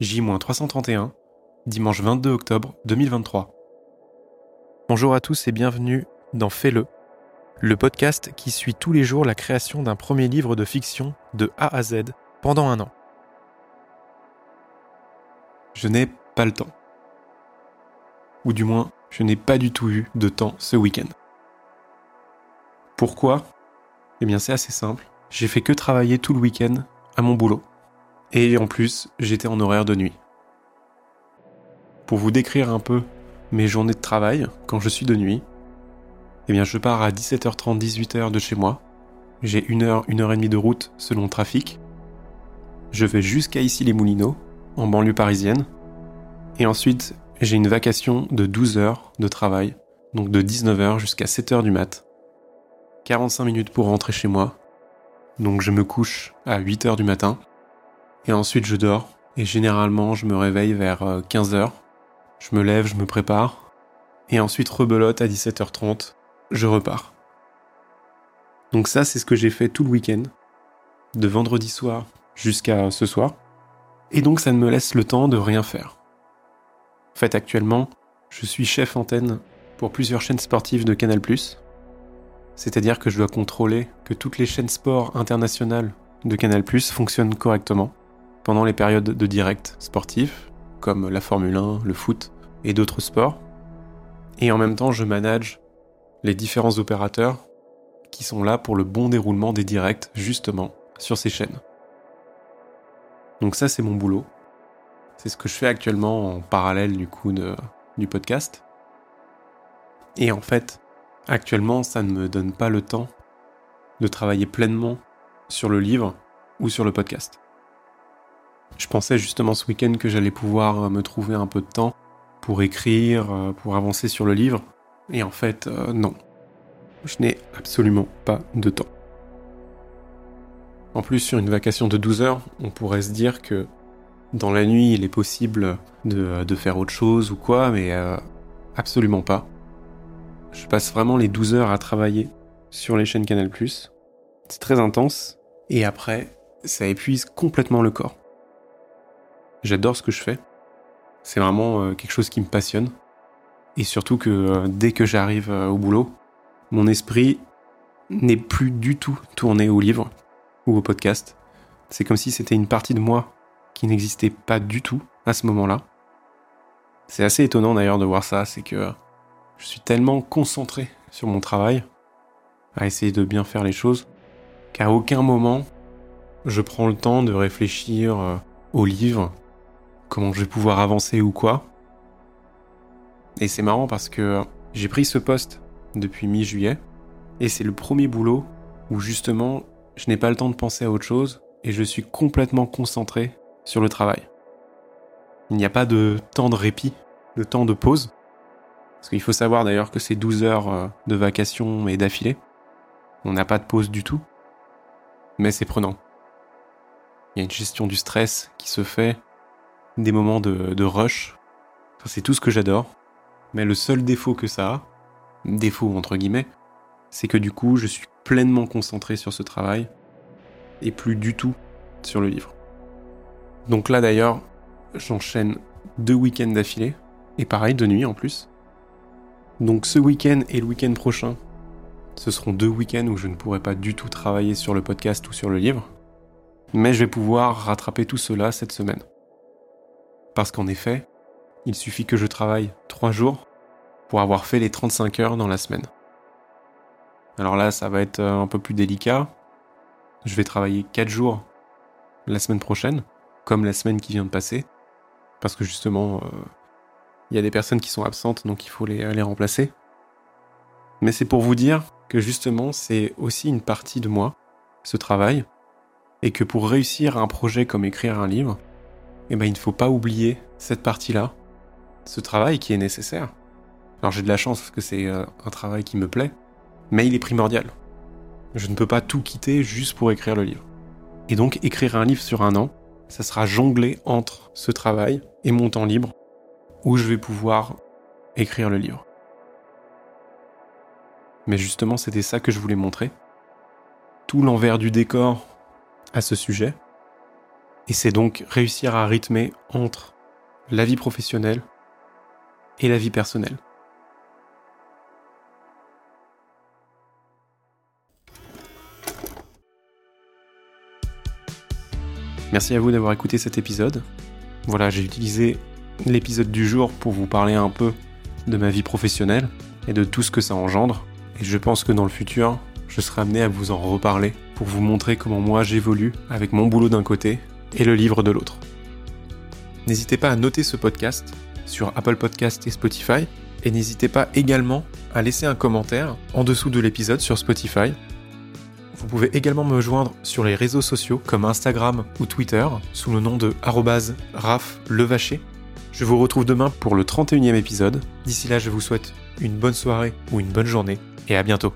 J-331, dimanche 22 octobre 2023. Bonjour à tous et bienvenue dans Fais-le, le podcast qui suit tous les jours la création d'un premier livre de fiction de A à Z pendant un an. Je n'ai pas le temps. Ou du moins, je n'ai pas du tout eu de temps ce week-end. Pourquoi? Eh bien c'est assez simple. J'ai fait que travailler tout le week-end à mon boulot. Et en plus, j'étais en horaire de nuit. Pour vous décrire un peu mes journées de travail quand je suis de nuit, eh bien je pars à 17h30, 18h de chez moi. J'ai une heure, une heure et demie de route selon le trafic. Je vais jusqu'à ici les Moulineaux, en banlieue parisienne. Et ensuite, j'ai une vacation de 12 heures de travail, donc de 19h jusqu'à 7h du mat. 45 minutes pour rentrer chez moi. Donc je me couche à 8h du matin. Et ensuite je dors. Et généralement je me réveille vers 15h. Euh, je me lève, je me prépare. Et ensuite rebelote à 17h30. Je repars. Donc ça c'est ce que j'ai fait tout le week-end. De vendredi soir jusqu'à ce soir. Et donc ça ne me laisse le temps de rien faire. En fait actuellement, je suis chef antenne pour plusieurs chaînes sportives de Canal ⁇ c'est-à-dire que je dois contrôler que toutes les chaînes sport internationales de Canal ⁇ fonctionnent correctement pendant les périodes de direct sportifs, comme la Formule 1, le foot et d'autres sports. Et en même temps, je manage les différents opérateurs qui sont là pour le bon déroulement des directs, justement, sur ces chaînes. Donc ça, c'est mon boulot. C'est ce que je fais actuellement en parallèle du coup du podcast. Et en fait, actuellement, ça ne me donne pas le temps de travailler pleinement sur le livre ou sur le podcast. Je pensais justement ce week-end que j'allais pouvoir euh, me trouver un peu de temps pour écrire, euh, pour avancer sur le livre. Et en fait, euh, non. Je n'ai absolument pas de temps. En plus, sur une vacation de 12 heures, on pourrait se dire que dans la nuit, il est possible de, faire autre chose ou quoi, mais absolument pas. Je passe vraiment les 12 heures à travailler sur les chaînes Canal+. C'est très intense. Et après, ça épuise complètement le corps. J'adore ce que je fais. C'est vraiment euh, quelque chose qui me passionne. Et surtout que euh, dès que j'arrive euh, au boulot, mon esprit n'est plus du tout tourné au livre ou au podcast. C'est comme si c'était une partie de moi qui n'existait pas du tout à ce moment-là. C'est assez étonnant d'ailleurs de voir ça, c'est que je suis tellement concentré sur mon travail, à essayer de bien faire les choses, qu'à aucun moment je prends le temps de réfléchir au livre comment je vais pouvoir avancer ou quoi. Et c'est marrant parce que j'ai pris ce poste depuis mi-juillet et c'est le premier boulot où justement je n'ai pas le temps de penser à autre chose et je suis complètement concentré sur le travail. Il n'y a pas de temps de répit, de temps de pause. Parce qu'il faut savoir d'ailleurs que c'est 12 heures euh, de vacation et d'affilée. On n'a pas de pause du tout. Mais c'est prenant. Il y a une gestion du stress qui se fait des moments de, rush. c'est tout ce que j'adore. Mais le seul défaut que ça a, défaut entre guillemets, c'est que du coup, je suis pleinement concentré sur ce travail et plus du tout sur le livre. Donc là d'ailleurs, j'enchaîne deux week-ends d'affilée, et pareil, de nuit en plus. Donc ce week-end et le week-end prochain, ce seront deux week-ends où je ne pourrai pas du tout travailler sur le podcast ou sur le livre, mais je vais pouvoir rattraper tout cela cette semaine. Parce qu'en effet, il suffit que je travaille 3 jours pour avoir fait les 35 heures dans la semaine. Alors là, ça va être euh, un peu plus délicat. Je vais travailler 4 jours la semaine prochaine, comme la semaine qui vient de passer, parce que justement, euh, il y a des personnes qui sont absentes, donc il faut les, les remplacer. Mais c'est pour vous dire que justement, c'est aussi une partie de moi, ce travail, et que pour réussir un projet comme écrire un livre, eh ben, il ne faut pas oublier cette partie-là, ce travail qui est nécessaire. Alors j'ai de la chance parce que c'est euh, un travail qui me plaît, mais il est primordial. Je ne peux pas tout quitter juste pour écrire le livre. Et donc écrire un livre sur un an, ça sera jongler entre ce travail et mon temps libre, où je vais pouvoir écrire le livre. Mais justement, c'était ça que je voulais montrer. Tout l'envers du décor à ce sujet, Et c'est donc réussir à rythmer entre la vie professionnelle et la vie personnelle. Merci à vous d'avoir écouté cet épisode. Voilà, j'ai utilisé l'épisode du jour pour vous parler un peu de ma vie professionnelle et de tout ce que ça engendre. Et je pense que dans le futur, je serai amené à vous en reparler pour vous montrer comment moi j'évolue avec mon boulot d'un côté et le livre de l'autre. N'hésitez pas à noter ce podcast sur Apple Podcast et Spotify et n'hésitez pas également à laisser un commentaire en dessous de l'épisode sur Spotify. Vous pouvez également me joindre sur les réseaux sociaux comme Instagram ou Twitter sous le nom de @raflevacher. Je vous retrouve demain pour le 31e épisode. D'ici là, je vous souhaite une bonne soirée ou une bonne journée et à bientôt.